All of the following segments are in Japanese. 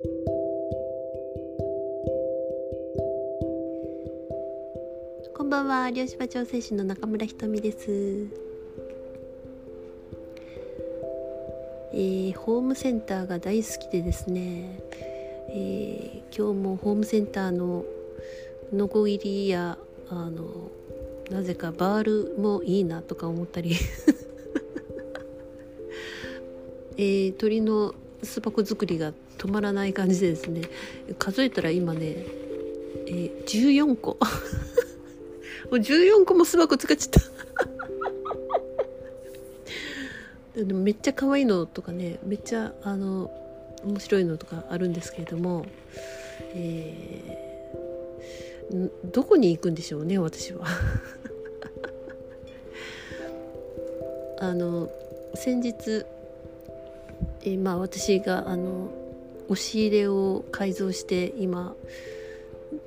こんばんは。漁師場調整士の中村ひとみです。えー、ホームセンターが大好きでですね、えー、今日もホームセンターののこぎりやあのなぜかバールもいいなとか思ったり。えー、鳥の巣箱作りが止まらない感じでですね数えたら今ね、えー、14個。もう14個も巣箱使っちゃった。でもめっちゃ可愛いのとかねめっちゃあの面白いのとかあるんですけれども、えー、どこに行くんでしょうね私は。あの先日えー、まあ私があの押し入れを改造して今、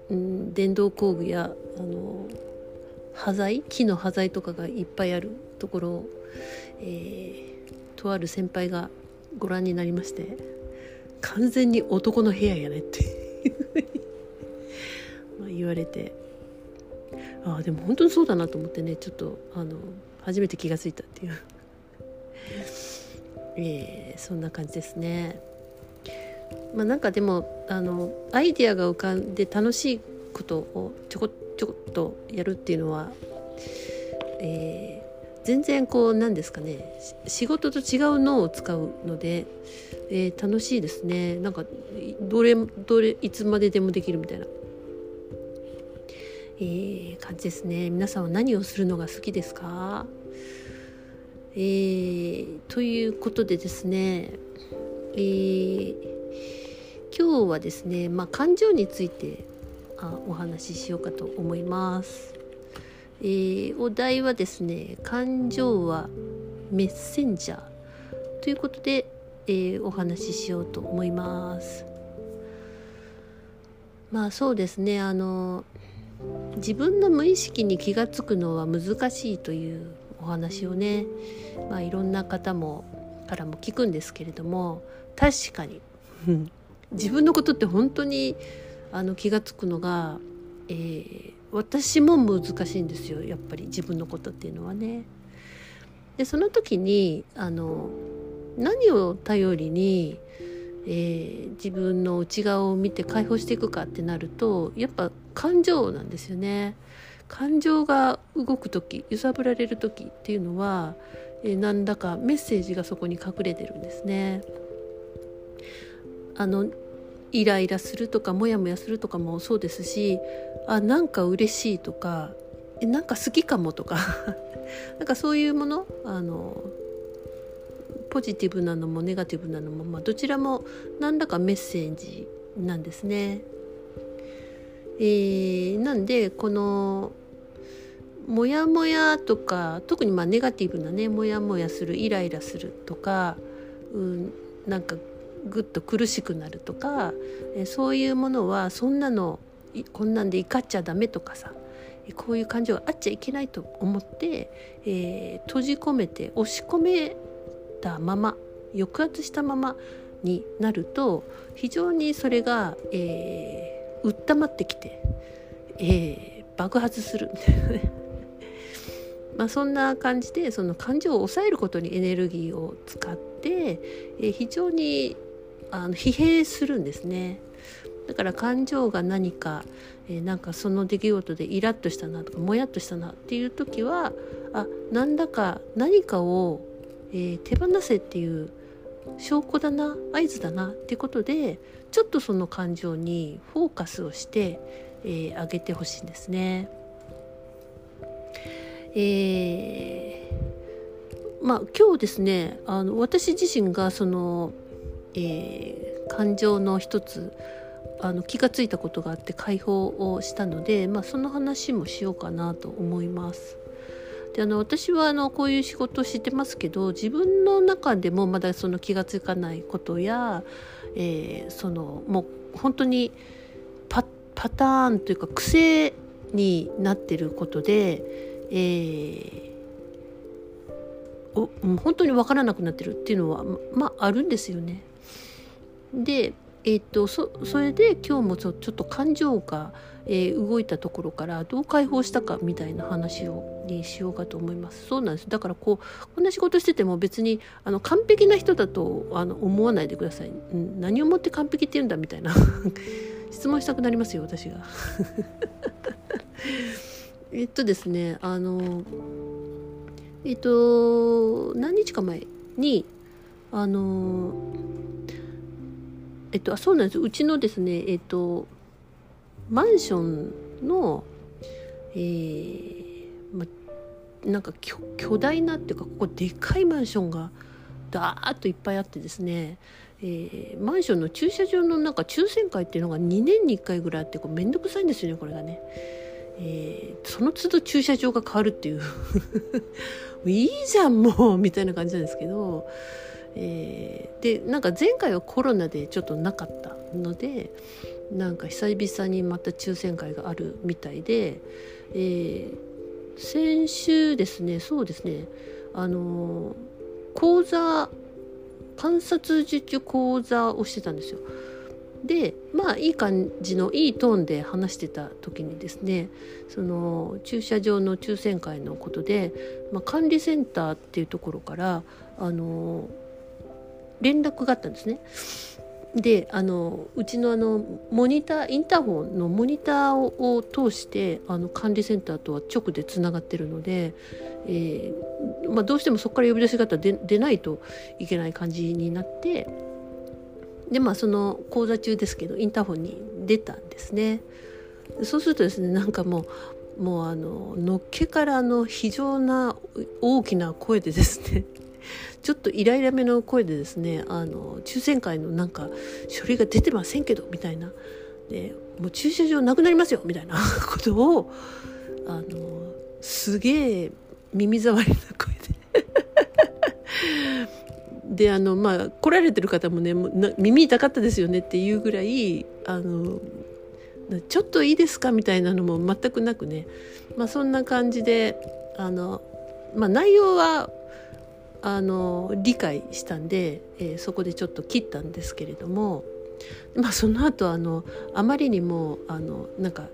うん、電動工具やあの端材木の端材とかがいっぱいあるところを、えー、とある先輩がご覧になりまして完全に男の部屋やねって まあ言われてああでも本当にそうだなと思ってねちょっとあの初めて気が付いたっていう えー、そんな感じですね。まあ、なんかでもあのアイデアが浮かんで楽しいことをちょこちょこっとやるっていうのは、えー、全然こうなんですかね。仕事と違う脳を使うので、えー、楽しいですね。なんかどれどれいつまででもできるみたいな、えー、感じですね。皆さんは何をするのが好きですか？えー、ということでですね、えー、今日はですね、まあ、感情についてあお話ししようかと思います。えー、お題はですね「感情はメッセンジャー」ということで、えー、お話ししようと思います。まあそうですねあの自分の無意識に気が付くのは難しいというお話をね、まあ、いろんな方もからも聞くんですけれども確かに自分のことって本当にあの気が付くのが、えー、私も難しいんですよやっぱり自分のことっていうのはね。でその時にあの何を頼りに、えー、自分の内側を見て解放していくかってなるとやっぱ感情なんですよね。感情が動く時揺さぶられる時っていうのは、えー、何らかメッセージがそこに隠れてるんですね。あのイライラするとかモヤモヤするとかもそうですしあなんか嬉しいとかえなんか好きかもとか なんかそういうものあのポジティブなのもネガティブなのも、まあ、どちらも何らかメッセージなんですね。えー、なんでこのモヤモヤとか特にまあネガティブなねモヤモヤするイライラするとか、うん、なんかぐっと苦しくなるとか、えそういうものはそんなのこんなんで怒っちゃダメとかさこういう感情があっちゃいけないと思って、えー、閉じ込めて押し込めたまま抑圧したままになると非常にそれが、え、うったまってきて、えー、爆発する まあ、そんな感じでその感情を抑えることにエネルギーを使って、えー、非常にあの疲弊するんですね。だから感情が何か、えー、なんかその出来事でイラッとしたなとかもやっとしたなっていう時はあなんだか何かを、えー、手放せっていう証拠だな合図だなっていうことでちょっとその感情にフォーカスをして、えー、あげてほしいんですね。えー、まあ今日ですねあの私自身がその、えー、感情の一つあの気が付いたことがあって解放をしたので、まあ、その話もしようかなと思います。であの私はあのこういう仕事をしてますけど自分の中でもまだその気が付かないことや、えー、そのもう本当にパパターンというか癖になってることでえー、お本当に分からなくなってるっていうのはまああるんですよね。でえーと、そそれで今日もちょちょっと感情が、えー、動いたところからどう解放したかみたいな話をにしようかと思います。そうなんです。だからこうこんな仕事してても別にあの完璧な人だとあの思わないでください、何をもって完璧って言うんだみたいな。質問したくなりますよ私が。えっとですねあのえっと何日か前にあのえっと、あそうなんですうちのですねえっとマンションのえー、まなんか巨大なっていうかここでかいマンションがダーッといっぱいあってですね、えー、マンションの駐車場のなんか抽選会っていうのが2年に1回ぐらいあってこうめんどくさいんですよねこれがね。えー、その都度駐車場が変わるっていう いいじゃんもうみたいな感じなんですけどえー、でなんか前回はコロナでちょっとなかったのでなんか久々にまた抽選会があるみたいで、えー、先週ですねそうですねあの講座観察受注講座をしてたんですよ。でまあいい感じのいいトーンで話してた時にですねその駐車場の抽選会のことで、まあ、管理センターっていうところからあの連絡があったんですね。であのうちのあのモニターインターホンのモニターを通してあの管理センターとは直でつながってるので、えー、まあ、どうしてもそこから呼び出し方で出ないといけない感じになってでまあその講座中ですけどインターホンに出たんですね。そうするとですねなんかもうもうあののっけからの非常な大きな声でですねちょっとイライラめの声でですねあの抽選会のなんか書類が出てませんけどみたいな。でもう駐車場なくなりますよみたいな ことをあのすげえ耳障りな声で。であのまあ来られてる方もね耳痛かったですよねっていうぐらいあのちょっといいですかみたいなのも全くなくね、まあ、そんな感じであの、まあ、内容はあの理解したんで、えー、そこでちょっと切ったんですけれども、まあ、その後あのあまりにもあのなんか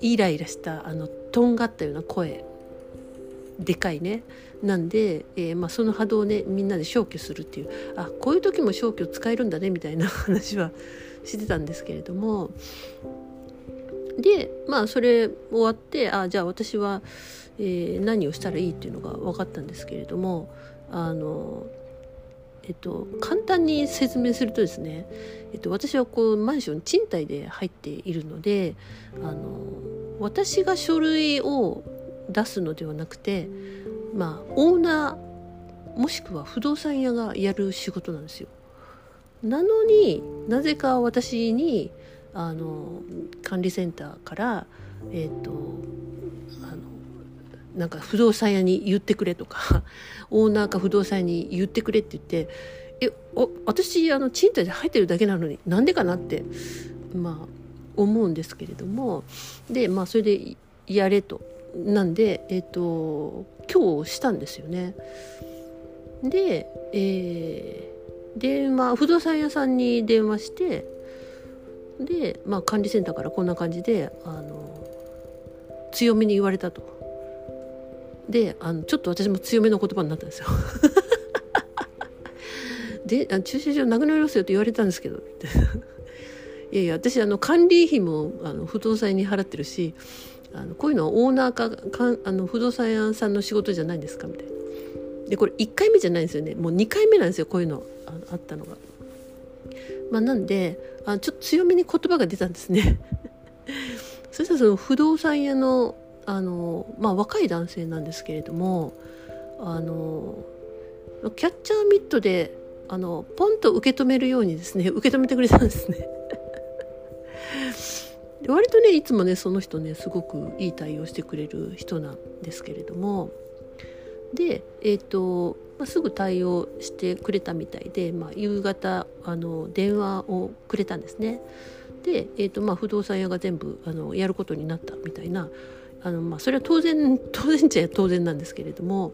イライラしたあのとんがったような声でかいねなんで、えーまあ、その波動をねみんなで消去するっていうあこういう時も消去使えるんだねみたいな 話はしてたんですけれどもでまあそれ終わってあじゃあ私はえー、何をしたらいいっていうのが分かったんですけれどもあの、えっと、簡単に説明するとですね、えっと、私はこうマンション賃貸で入っているのであの私が書類を出すのではなくて、まあ、オーナーもしくは不動産屋がやる仕事なんですよ。なのになぜか私にあの管理センターから、えっとあのなんか不動産屋に言ってくれとか オーナーか不動産屋に言ってくれって言ってえお私あの賃貸で入ってるだけなのになんでかなってまあ思うんですけれどもでまあそれでやれとなんでえっ、ー、と今日したんですよね。で、えー、電話不動産屋さんに電話してで、まあ、管理センターからこんな感じであの強めに言われたと。であのちょっと私も強めの言葉になったんですよ。であ駐車場なくなりますよって言われたんですけどいやいや私あの管理費もあの不動産に払ってるしあのこういうのはオーナーかかあの不動産屋さんの仕事じゃないんですかみたいな。でこれ1回目じゃないんですよねもう2回目なんですよこういうのあのあったのが。まあ、なんであちょっと強めに言葉が出たんですね。そしたらその不動産屋のあの、まあ、若い男性なんですけれどもあのキャッチャーミットであのポンと受け止めるようにですね 受け止めてくれたんですね。で 割とねいつもねその人ねすごくいい対応してくれる人なんですけれどもでえっ、ー、と、まあ、すぐ対応してくれたみたいで、まあ、夕方あの電話をくれたんですね。で、えーとまあ、不動産屋が全部あのやることになったみたいなあの、まあ、それは当然当然っちゃ当然なんですけれども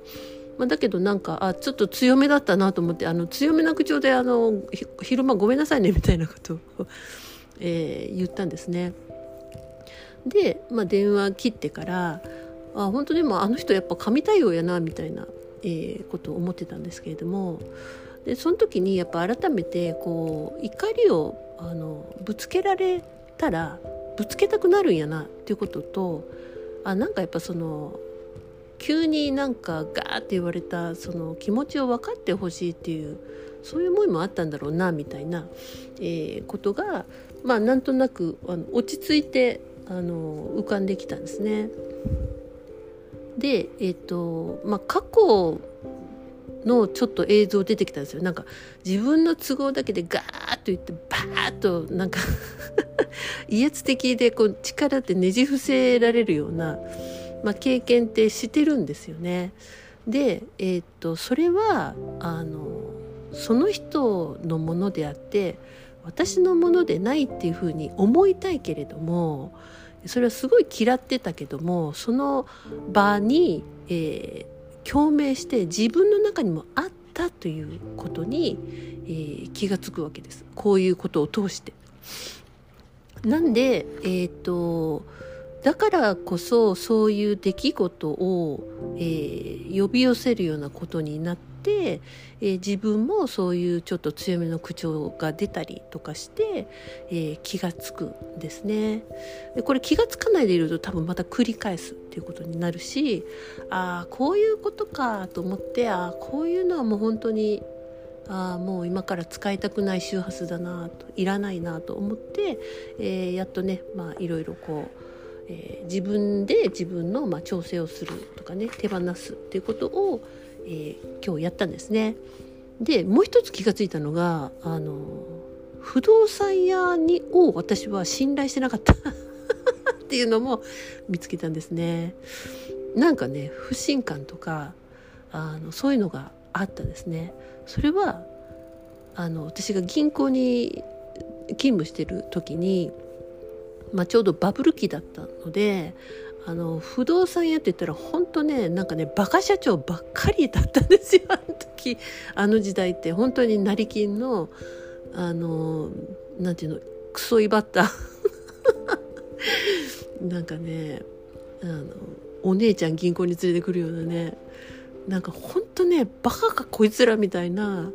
まあ、だけどなんかあちょっと強めだったなと思ってあの強めな口調であの昼間ごめんなさいねみたいなことを、えー、言ったんですね。で、まあ、電話切ってからあ本当でもあの人やっぱ神対応やなみたいな、えー、ことを思ってたんですけれどもでその時にやっぱ改めてこう怒りをあのぶつけられたらぶつけたくなるんやなっていうこととあなんかやっぱその急になんかガーって言われたその気持ちを分かってほしいっていうそういう思いもあったんだろうなみたいな、えー、ことがまあなんとなくあの落ち着いてあの浮かんできたんですね。でえっ、ー、とまあ過去のちょっと映像出てきたんですよなんか自分の都合だけでガーッと言ってバーッとなんか威圧的でこう力ってねじ伏せられるようなまあ、経験ってしてるんですよね。で、えー、っとそれはあのその人のものであって私のものでないっていうふうに思いたいけれどもそれはすごい嫌ってたけどもその場に、えー、共鳴して自分の中にもあったということに、えー、気が付くわけですこういうことを通して。なんでえっ、とだからこそそういう出来事を、えー、呼び寄せるようなことになって、えー、自分もそういうちょっと強めの口調が出たりとかして、えー、気がつくんですね。でこれ気がつかないでいると多分また繰り返すっていうことになるしああこういうことかと思ってああこういうのはもう本当にああもう今から使いたくない周波数だなといらないなと思って、えー、やっとねまあいろいろこうえー、自分で自分の、まあ、調整をするとかね手放すっていうことを、えー、今日やったんですね。でもう一つ気が付いたのがあの不動産屋にを私は信頼してなかった っていうのも見つけたんですね。なんかね不信感とかあのそういうのがあったですね。それはあの私が銀行に勤務してる時にまあ、ちょうどバブル期だったのであの不動産屋って言ったら本当ねなんかねバカ社長ばっかりだったんですよ あの時あの時代って本当に成金のあのなんていうのクソ威張ったなんかねあのお姉ちゃん銀行に連れてくるようなねなんか本当ねバカかこいつらみたいな、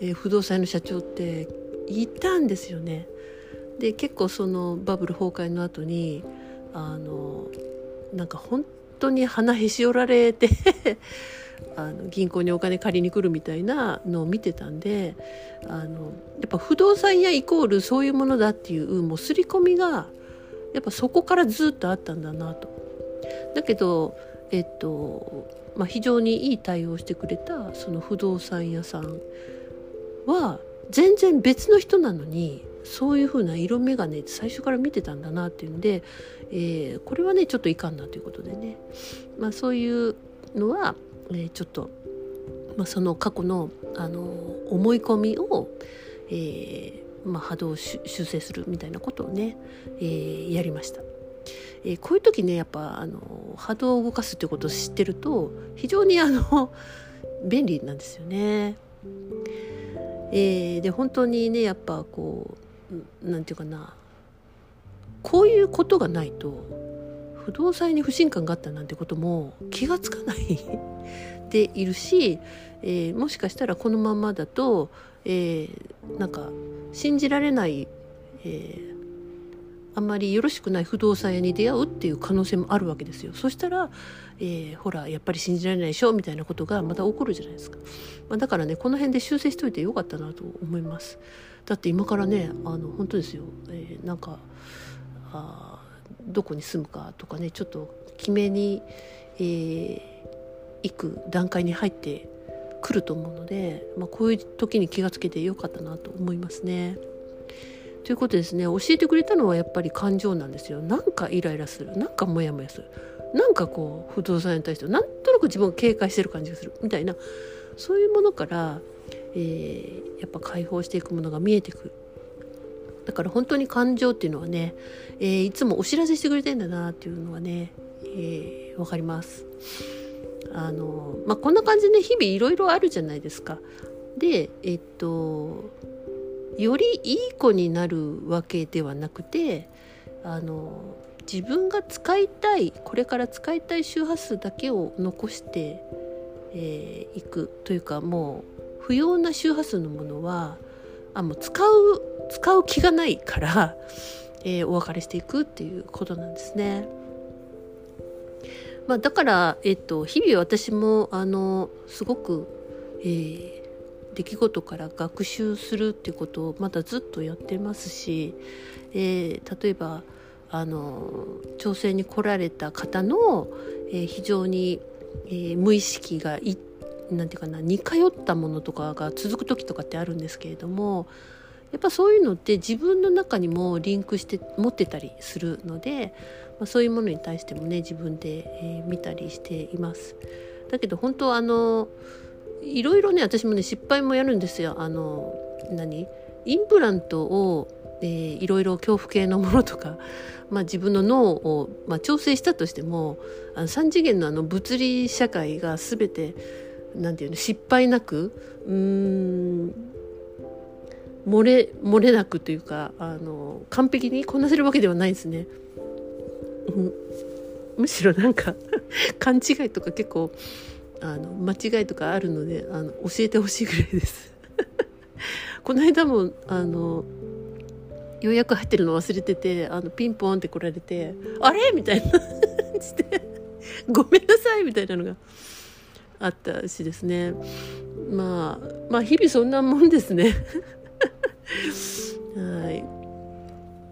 えー、不動産の社長っていたんですよね。で結構そのバブル崩壊の後にあのなんか本当に鼻へし折られて あの銀行にお金借りに来るみたいなのを見てたんであのやっぱ不動産屋イコールそういうものだっていうもう刷り込みがやっぱそこからずっとあったんだなと。だけどえっとまあ、非常にいい対応してくれたその不動産屋さんは全然別の人なのにそういう風な色眼鏡って最初から見てたんだなっていうんで、えー、これはねちょっといかんなということでね、まあ、そういうのは、えー、ちょっと、まあ、その過去の、あの思い込みを、えーまあ、波動を修正するみたいなことをね、えー、やりました。えー、こういう時ねやっぱあの波動を動かすっていうことを知ってると非常にあの 便利なんですよね。えー、で本当にねやっぱこう何て言うかなこういうことがないと不動産に不信感があったなんてことも気が付かない でいるし、えー、もしかしたらこのままだと、えー、なんか信じられない、えー、あんまりよろしくない不動産屋に出会うっていう可能性もあるわけですよ。そしたら、えー、ほらやっぱり信じられないでしょみたいなことがまた起こるじゃないですか。まあ、だからねこの辺で修正しといてよかったなと思います。だって今からねあの本当ですよ、えー、なんかあどこに住むかとかねちょっと決めに、えー、行く段階に入ってくると思うので、まあ、こういう時に気がつけてよかったなと思いますね。ということですね。教えてくれたのはやっぱり感情なんですよ。なんかイライラする。なんかモヤモヤする。なんかこう不動産に対してなんとなく自分を警戒してる感じがする。みたいな。そういうものからえー、やっぱ解放していくものが見えてくる。だから本当に感情っていうのはね、えー、いつもお知らせしてくれてんだなっていうのはね、えー、分かります、あの、まあ、こんな感じでね日々いろいろあるじゃないですか。でえっとよりいい子になるわけではなくてあの自分が使いたいこれから使いたい周波数だけを残してい、えー、くというかもう不要な周波数のものはあもう使う使う気がないから、えー、お別れしていくっていうことなんですね。まあ、だから、えっと、日々私もあのすごく、えー、出来事から学習するっていうことをまだずっとやってますし、えー、例えばあの調整に来られた方の、えー、非常に、えー、無意識がいなんていうかな似通ったものとかが続く時とかってあるんですけれどもやっぱそういうのって自分の中にもリンクして持ってたりするので、まあ、そういうものに対してもね自分で、えー、見たりしています。だけど本当あのいろいろね私もね失敗もやるんですよ。あの何？インプラントを、えー、いろいろ恐怖系のものとか、まあ、自分の脳を、まあ、調整したとしてもあの3次元のあの物理社会が全てなんていうの失敗なくうん漏れ漏れなくというかあの完璧にこなせるわけではないですね。むしろなんか 勘違いとか結構あの間違いとかあるのであの教えてほしいぐらいです。この間もあの予約入ってるの忘れててあのピンポンって来られて「あれ?」みたいな。して「ごめんなさい」みたいなのがあったしですね。まあまあ日々そんなもんですね。はい。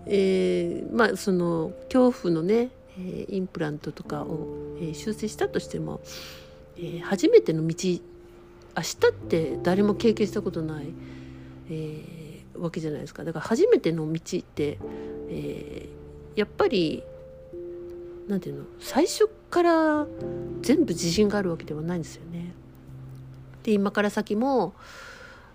えー、まあその恐怖のね、えー、インプラントとかを、えー、修正したとしてもえー、初めての道明日って誰も経験したことない、えー、わけじゃないですかだから初めての道って、えー、やっぱりなんていうの最初から全部自信があるわけではないんですよね。で今から先も、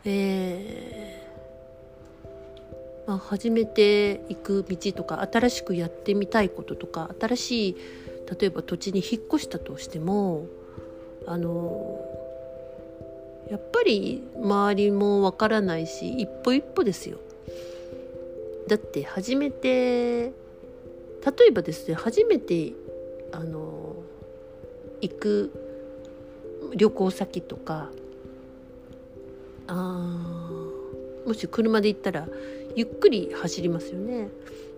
えーまあ、始めていく道とか新しくやってみたいこととか新しい例えば土地に引っ越したとしてもあのやっぱり周りもわからないし一歩一歩ですよ。だって初めて例えばですね初めてあの行く旅行先とかあもし車で行ったらゆっくり走りますよね。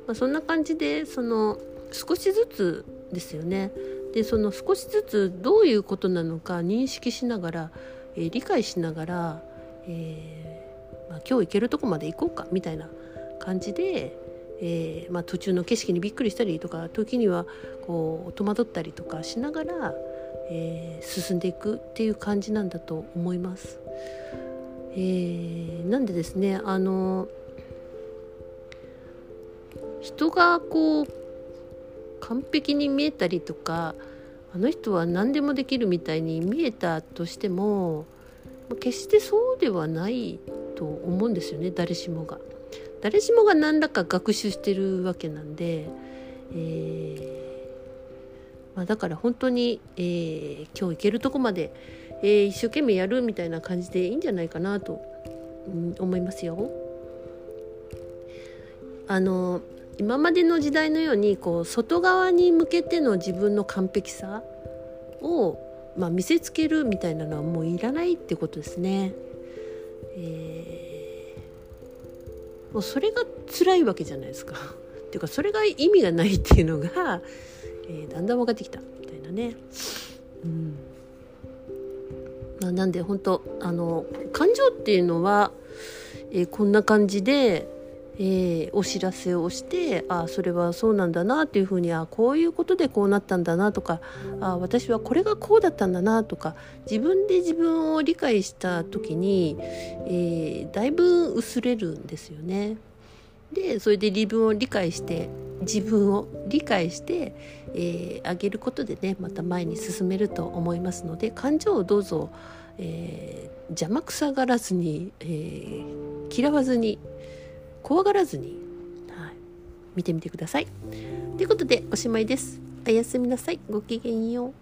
まあ、そんな感じでその少しずつですよね。でその少しずつどういうことなのか認識しながら、えー、理解しながら、えーまあ、今日行けるとこまで行こうかみたいな感じで、えーまあ、途中の景色にびっくりしたりとか時にはこう戸惑ったりとかしながら、え、進んでいくっていう感じなんだと思います。え、なんでですねあの人がこう完璧に見えたりとかあの人は何でもできるみたいに見えたとしても決してそうではないと思うんですよね誰しもが。誰しもが何らか学習してるわけなんで、えーまあ、だから本当に、えー、今日行けるとこまで、えー、一生懸命やるみたいな感じでいいんじゃないかなと、うん、思いますよ。あの今までの時代のようにこう外側に向けての自分の完璧さを、まあ、見せつけるみたいなのはもういらないってことですね。えー、もうそれが辛いわけじゃないですか。っていうかそれが意味がないっていうのが、えー、だんだん分かってきたみたいなね。うんまあ、なんで本当あの感情っていうのは、えー、こんな感じでえー、お知らせをしてあそれはそうなんだなっていうふうにあこういうことでこうなったんだなとかあ私はこれがこうだったんだなとか自分で自分を理解した時に、えー、だいぶ薄れるんですよね。でそれで自分を理解して自分を理解して、えー、あげることでねまた前に進めると思いますので感情をどうぞ、えー、邪魔くさがらずに、えー、嫌わずに怖がらずに、はい、見てみてください。ということでおしまいです。おやすみなさい。ごきげんよう。